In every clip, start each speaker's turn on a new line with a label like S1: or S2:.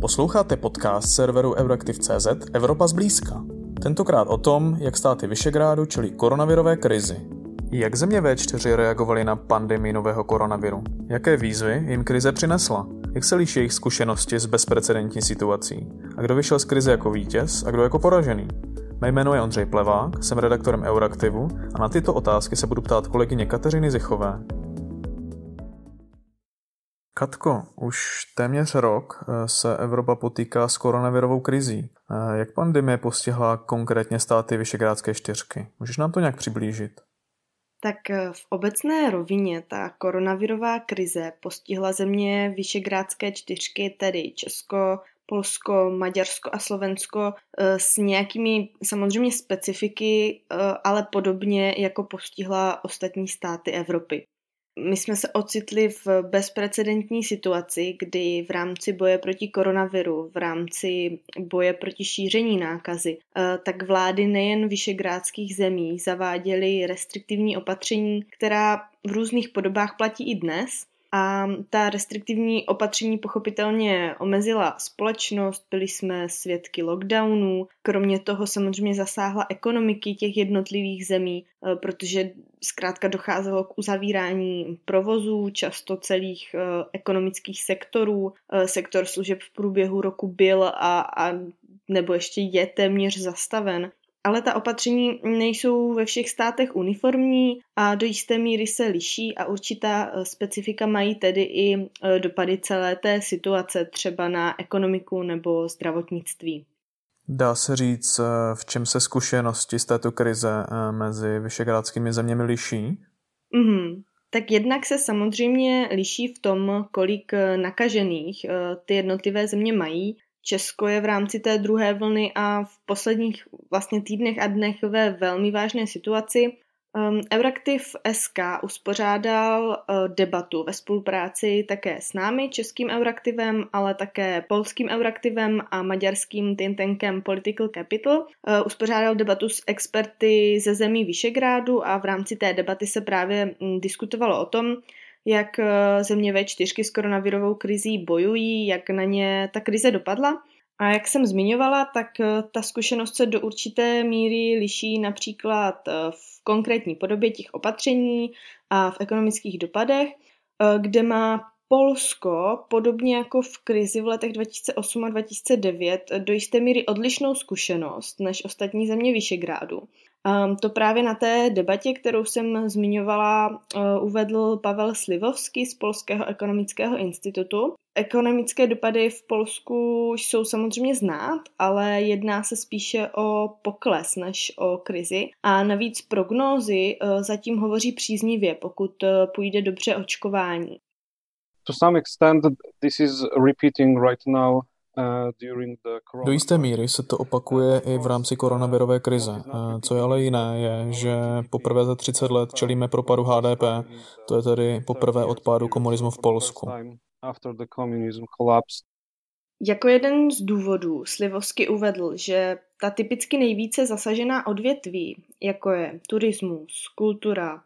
S1: Posloucháte podcast serveru Euraktiv.cz Evropa zblízka. Tentokrát o tom, jak státy Vyšegrádu čelí koronavirové krizi. Jak země V4 reagovaly na pandemii nového koronaviru? Jaké výzvy jim krize přinesla? Jak se liší jejich zkušenosti s bezprecedentní situací? A kdo vyšel z krize jako vítěz a kdo jako poražený? Mé jméno je Ondřej Plevák, jsem redaktorem Euraktivu a na tyto otázky se budu ptát kolegyně Kateřiny Zichové. Katko, už téměř rok eh, se Evropa potýká s koronavirovou krizí. Eh, jak pandemie postihla konkrétně státy Vyšegrádské čtyřky? Můžeš nám to nějak přiblížit?
S2: Tak eh, v obecné rovině ta koronavirová krize postihla země Vyšegrádské čtyřky, tedy Česko, Polsko, Maďarsko a Slovensko s nějakými samozřejmě specifiky, ale podobně jako postihla ostatní státy Evropy. My jsme se ocitli v bezprecedentní situaci, kdy v rámci boje proti koronaviru, v rámci boje proti šíření nákazy, eh, tak vlády nejen vyšegrádských zemí zaváděly restriktivní opatření, která v různých podobách platí i dnes, a ta restriktivní opatření pochopitelně omezila společnost, byli jsme svědky lockdownů, kromě toho samozřejmě zasáhla ekonomiky těch jednotlivých zemí, eh, protože zkrátka docházelo k uzavírání provozů, často celých eh, ekonomických sektorů. Eh, sektor služeb v průběhu roku byl a, a nebo ještě je téměř zastaven ale ta opatření nejsou ve všech státech uniformní a do jisté míry se liší a určitá eh, specifika mají tedy i eh, dopady celé té situace, třeba na ekonomiku nebo zdravotnictví.
S1: Dá se říct, eh, v čem se zkušenosti z této krize mezi vyšegrádskými zeměmi liší?
S2: Mm-hmm. Tak jednak se samozřejmě liší v tom, kolik nakažených ty jednotlivé země mají. Česko je v rámci té druhé vlny a v posledních vlastně týdnech a dnech ve velmi vážné situaci. Um, Euraktiv SK uspořádal uh, debatu ve spolupráci také s námi, českým Euraktivem, ale také polským Euraktivem a maďarským think tankem Political Capital. Uh, uspořádal debatu s experty ze zemí Vyšegrádu a v rámci té debaty se právě um, diskutovalo o tom, jak uh, země V4 s koronavirovou krizí bojují, jak na ně ta krize dopadla. A jak jsem zmiňovala, tak eh, ta zkušenost se do určité míry liší například eh, v konkrétní podobě těch opatření a v ekonomických dopadech, eh, kde má Polsko, podobně jako v krizi v letech 2008 a 2009, do jisté míry odlišnou zkušenost než ostatní země Vyšegrádu. Um, to právě na té debatě, kterou jsem zmiňovala, uh, uvedl Pavel Slivovský z Polského ekonomického institutu. Ekonomické dopady v Polsku jsou samozřejmě znát, ale jedná se spíše o pokles než o krizi. A navíc prognózy uh, zatím hovoří příznivě, pokud uh, půjde dobře očkování.
S3: To some extent this is repeating right now
S1: do jisté míry se to opakuje i v rámci koronavirové krize. Co je ale jiné, je, že poprvé za 30 let čelíme propadu HDP, to je tedy poprvé odpadu komunismu v Polsku.
S2: Jako jeden z důvodů Slivovsky uvedl, že ta typicky nejvíce zasažená odvětví, jako je turismus, kultura,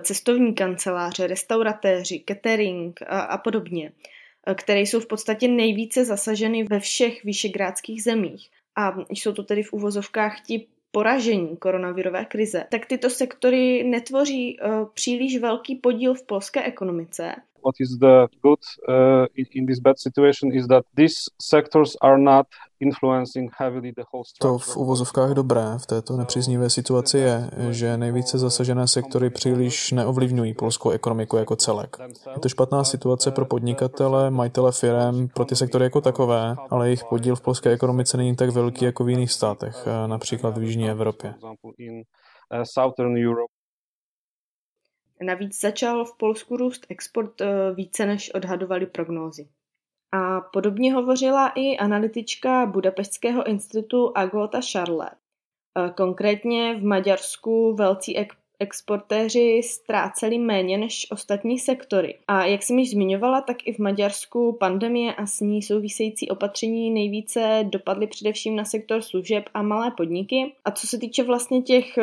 S2: cestovní kanceláře, restauratéři, catering a, a podobně, Eh, které jsou v podstatě nejvíce zasaženy ve všech vyšegrádských zemích. A jsou to tedy v uvozovkách ti poražení koronavirové krize, tak tyto sektory netvoří uh, příliš velký podíl v polské ekonomice
S3: what is the good uh, in, in this bad situation is that these sectors are not influencing heavily the whole
S1: To v uvozovkách dobré v této nepříznivé situaci je, že nejvíce zasažené sektory příliš neovlivňují polskou ekonomiku jako celek. Je to špatná situace pro podnikatele, majitele firm, pro ty sektory jako takové, ale jejich podíl v polské ekonomice není tak velký jako v jiných státech, například v Jižní Evropě.
S2: Navíc začal v Polsku růst export eh, více než odhadovali prognózy. A podobně hovořila i analytička Budapešťského institutu Agota Šarle. Eh, konkrétně v Maďarsku velcí exportéři ztráceli méně než ostatní sektory. A jak jsem již zmiňovala, tak i v Maďarsku pandemie a s ní související opatření nejvíce dopadly především na sektor služeb a malé podniky. A co se týče vlastně těch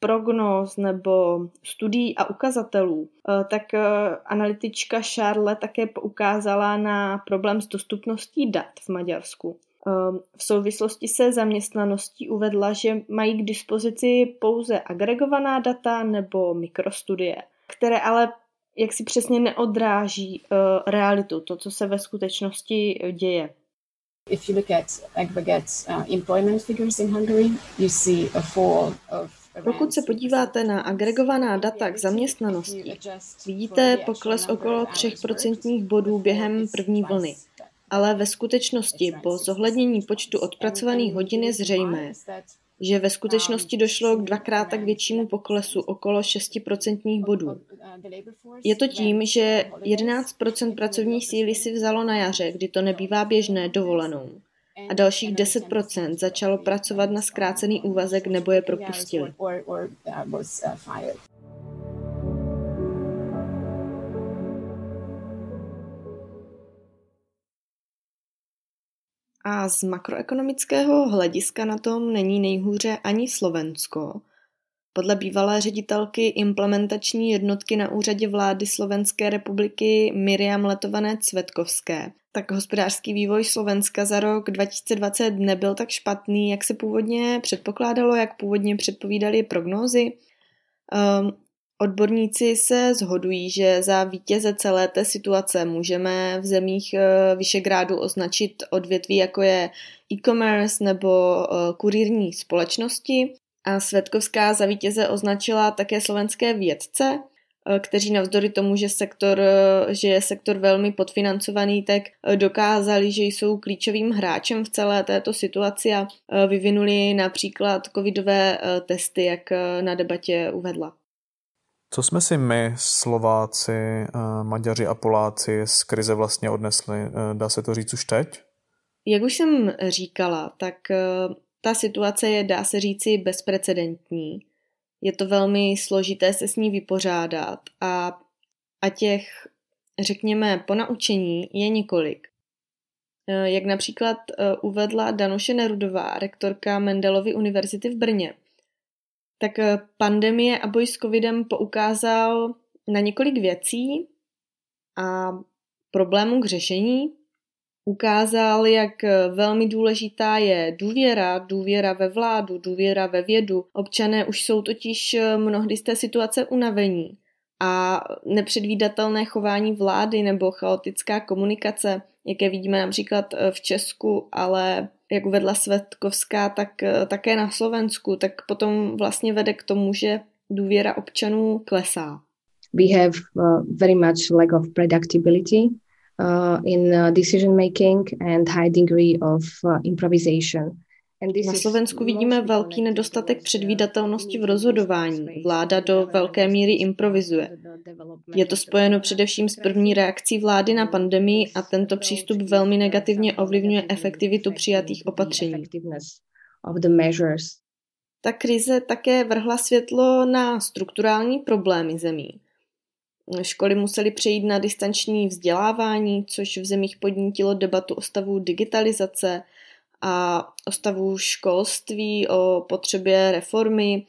S2: prognóz nebo studií a ukazatelů, eh, tak eh, analytička Charle také poukázala na problém s dostupností dat v Maďarsku. V souvislosti se zaměstnaností uvedla, že mají k dispozici pouze agregovaná data nebo mikrostudie, které ale jak si přesně neodráží realitu, to, co se ve skutečnosti děje. If you look at aggregate uh, employment figures in Hungary, you see a fall of pokud se podíváte na agregovaná data k zaměstnanosti, vidíte pokles okolo 3% bodů během první vlny. Ale ve skutečnosti po zohlednění počtu odpracovaných hodin je zřejmé, že ve skutečnosti došlo k dvakrát tak většímu poklesu okolo 6% bodů. Je to tím, že 11% pracovní síly si vzalo na jaře, kdy to nebývá běžné, dovolenou. A dalších 10% začalo pracovat na zkrácený úvazek nebo je propustili. A z makroekonomického hlediska na tom není nejhůře ani Slovensko. Podle bývalé ředitelky implementační jednotky na úřadě vlády Slovenské republiky Miriam Letované Cvetkovské, tak hospodářský vývoj Slovenska za rok 2020 nebyl tak špatný, jak se původně předpokládalo, jak původně předpovídali prognózy. Um, Odborníci se zhodují, že za vítěze celé té situace můžeme v zemích eh, Vyšegrádu označit odvětví jako je e-commerce nebo eh, kurírní společnosti. A Svetkovská za vítěze označila také slovenské vědce, eh, kteří navzdory tomu, že, sektor, že je sektor velmi podfinancovaný, tak dokázali, že jsou klíčovým hráčem v celé této situaci a vyvinuli například covidové testy, jak na debatě uvedla.
S1: Co jsme si my, Slováci, eh, Maďaři a Poláci z krize vlastně odnesli? Eh, dá se to říct už teď?
S2: Jak už jsem říkala, tak eh, ta situace je, dá se říci, bezprecedentní. Je to velmi složité se s ní vypořádat a, a těch, řekněme, ponaučení je několik. Jak například uvedla Danuše Nerudová, rektorka Mendelovy univerzity v Brně – tak eh, pandemie a boj s covidem poukázal na několik věcí a problémů k řešení. Ukázal, jak eh, velmi důležitá je důvěra, důvěra ve vládu, důvěra ve vědu. Občané už jsou totiž eh, mnohdy z té situace unavení a nepředvídatelné chování vlády nebo chaotická komunikace, jaké vidíme například v Česku, ale jak uvedla Svetkovská, tak eh, také na Slovensku, tak potom vlastně vede k tomu, že důvěra občanů klesá.
S4: We have uh, very much lack of predictability in uh, decision making and high degree of uh, improvisation.
S2: Na Slovensku vidíme velký nedostatek předvídatelnosti v rozhodování. Vláda do velké míry improvizuje. Je to spojeno především s první reakcí vlády na pandemii a tento přístup velmi negativně ovlivňuje efektivitu přijatých opatření. Ta krize také vrhla světlo na strukturální problémy zemí. Školy musely přejít na distanční vzdělávání, což v zemích podnítilo debatu o stavu digitalizace, a o stavu školství, o potřebě reformy.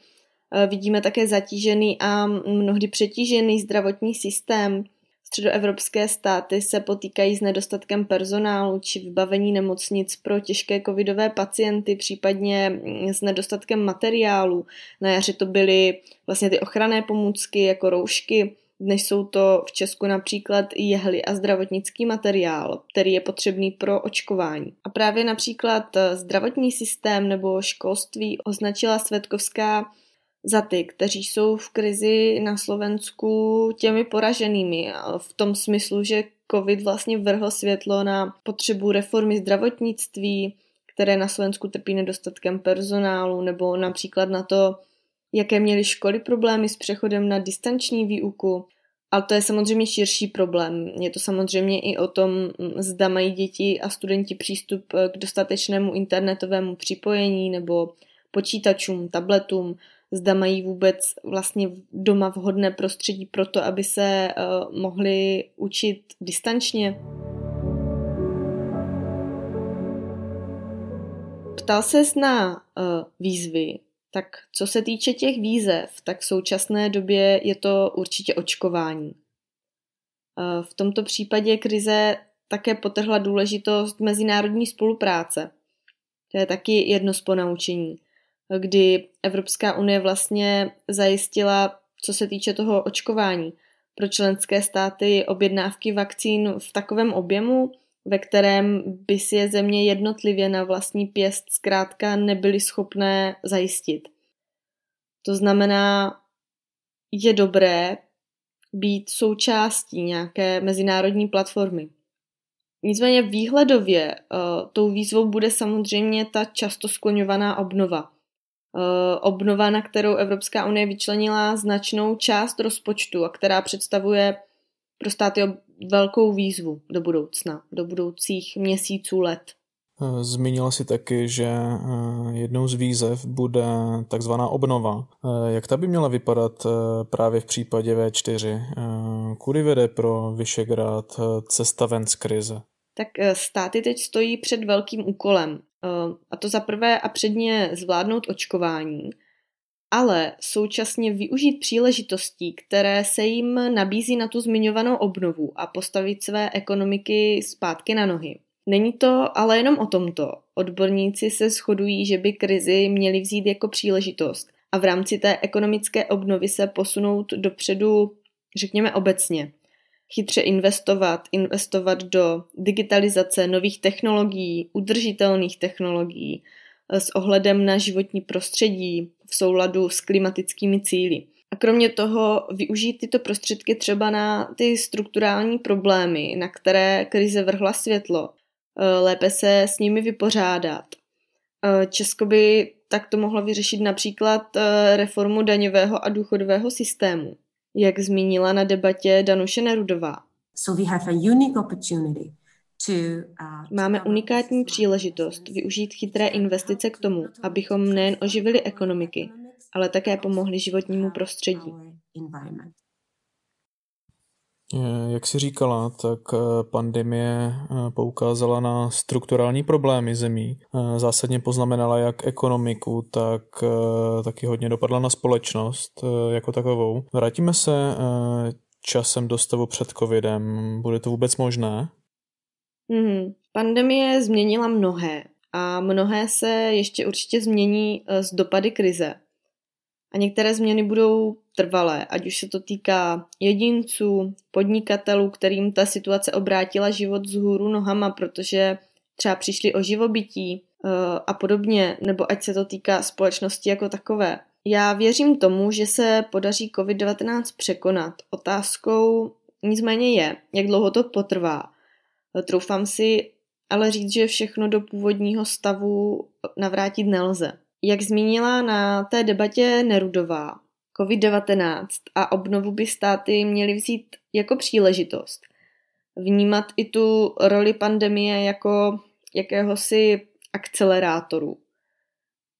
S2: E, vidíme také zatížený a mnohdy přetížený zdravotní systém. Středoevropské státy se potýkají s nedostatkem personálu či vybavení nemocnic pro těžké covidové pacienty, případně s nedostatkem materiálu. Na jaře to byly vlastně ty ochranné pomůcky jako roušky, dnes jsou to v Česku například jehly a zdravotnický materiál, který je potřebný pro očkování. A právě například eh, zdravotní systém nebo školství označila Svetkovská za ty, kteří jsou v krizi na Slovensku těmi poraženými. V tom smyslu, že COVID vlastně vrhl světlo na potřebu reformy zdravotnictví, které na Slovensku trpí nedostatkem personálu, nebo například na to, jaké měly školy problémy s přechodem na distanční výuku. Ale to je samozřejmě širší problém. Je to samozřejmě i o tom, zda mají děti a studenti přístup eh, k dostatečnému internetovému připojení nebo počítačům, tabletům, zda mají vůbec vlastně doma vhodné prostředí pro to, aby se uh, mohli učit distančně. Ptal se na uh, výzvy, Tak co se týče těch výzev, tak v současné době je to určitě očkování. V tomto případě krize také potrhla důležitost mezinárodní spolupráce. To je taky jedno z ponaučení, kdy Evropská unie vlastně zajistila, co se týče toho očkování, pro členské státy objednávky vakcín v takovém objemu, ve kterém by si je země jednotlivě na vlastní pěst zkrátka nebyly schopné zajistit. To znamená, je dobré být součástí nějaké mezinárodní platformy. Nicméně výhledově uh, tou výzvou bude samozřejmě ta často skloňovaná obnova. Uh, obnova, na kterou Evropská unie vyčlenila značnou část rozpočtu a která představuje pro státy velkou výzvu do budoucna, do budoucích měsíců, let.
S1: Eh, zmínila si taky, že jednou z výzev bude takzvaná obnova. Jak ta by měla vypadat právě v případě V4? Kudy vede pro Vyšegrad cesta ven z krize?
S2: tak eh, státy teď stojí před velkým úkolem. Eh, a to za prvé a předně zvládnout očkování, ale současně využít příležitostí, které se jim nabízí na tu zmiňovanou obnovu a postavit své ekonomiky zpátky na nohy. Není to ale jenom o tomto. Odborníci se shodují, že by krizi měli vzít jako příležitost a v rámci té ekonomické obnovy se posunout dopředu, řekněme obecně chytře investovat, investovat do digitalizace nových technologií, udržitelných technologií s ohledem na životní prostředí v souladu s klimatickými cíly. A kromě toho využít tyto prostředky třeba na ty strukturální problémy, na které krize vrhla světlo, eh, lépe se s nimi vypořádat. Eh, Česko by takto mohlo vyřešit například reformu daňového a důchodového systému jak zmínila na debatě Danuše Nerudová. So we have a unique opportunity to, Máme unikátní příležitost využít chytré investice k tomu, abychom nejen oživili ekonomiky, ale také pomohli životnímu prostředí.
S1: Jak si říkala, tak eh, pandemie eh, poukázala na strukturální problémy zemí. Eh, zásadně poznamenala jak ekonomiku, tak taky hodně dopadla na společnost jako takovou. Vrátíme se časem do stavu před covidem. Bude to vůbec možné?
S2: Hmm. Pandemie změnila mnohé a mnohé se ještě určitě změní z dopady krize. A některé změny budou trvalé, ať už se to týká jedinců, podnikatelů, kterým ta situace obrátila život z hůru nohama, protože třeba přišli o živobytí uh, a podobně, nebo ať se to týká společnosti jako takové. Já věřím tomu, že se podaří COVID-19 překonat. Otázkou nicméně je, jak dlouho to potrvá. Troufám si ale říct, že všechno do původního stavu navrátit nelze. Jak zmínila na té debatě Nerudová, COVID-19 a obnovu by státy měly vzít jako příležitost. Vnímat i tu roli pandemie jako jakéhosi akcelerátoru.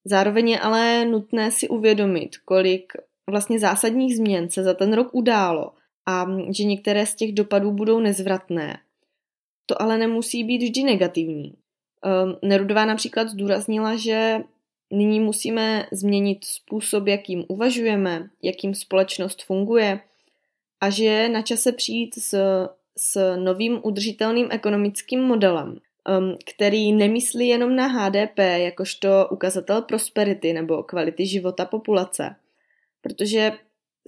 S2: Zároveň je ale nutné si uvědomit, kolik vlastně zásadních změn se za ten rok událo a že některé z těch dopadů budou nezvratné. To ale nemusí být vždy negativní. Ehm, Nerudová například zdůraznila, že Nyní musíme změnit způsob, jakým uvažujeme, jakým společnost funguje a že je na čase přijít s, s novým udržitelným ekonomickým modelem, um, který nemyslí jenom na HDP jakožto ukazatel prosperity nebo kvality života populace. Protože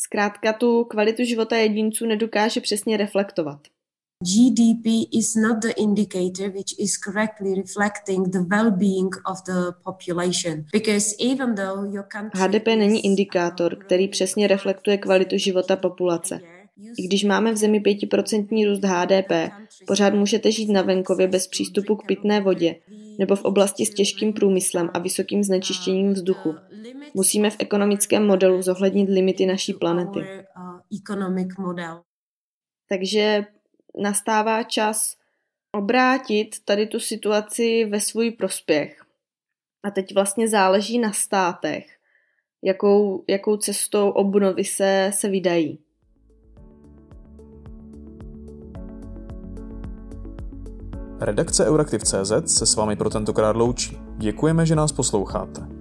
S2: zkrátka tu kvalitu života jedinců nedokáže přesně reflektovat. GDP is not the indicator which is correctly reflecting the well-being of the population. Because even though your country HDP není indikátor, který přesně reflektuje kvalitu života populace. I když máme v zemi 5% růst HDP, pořád můžete žít na venkově bez přístupu k pitné vodě nebo v oblasti s těžkým průmyslem a vysokým znečištěním vzduchu. Musíme v ekonomickém modelu zohlednit limity naší planety. Takže nastává čas obrátit tady tu situaci ve svůj prospěch. A teď vlastně záleží na státech, jakou, jakou cestou obnovy se, se vydají.
S1: Redakce Euraktiv.cz se s vámi pro tentokrát loučí. Děkujeme, že nás posloucháte.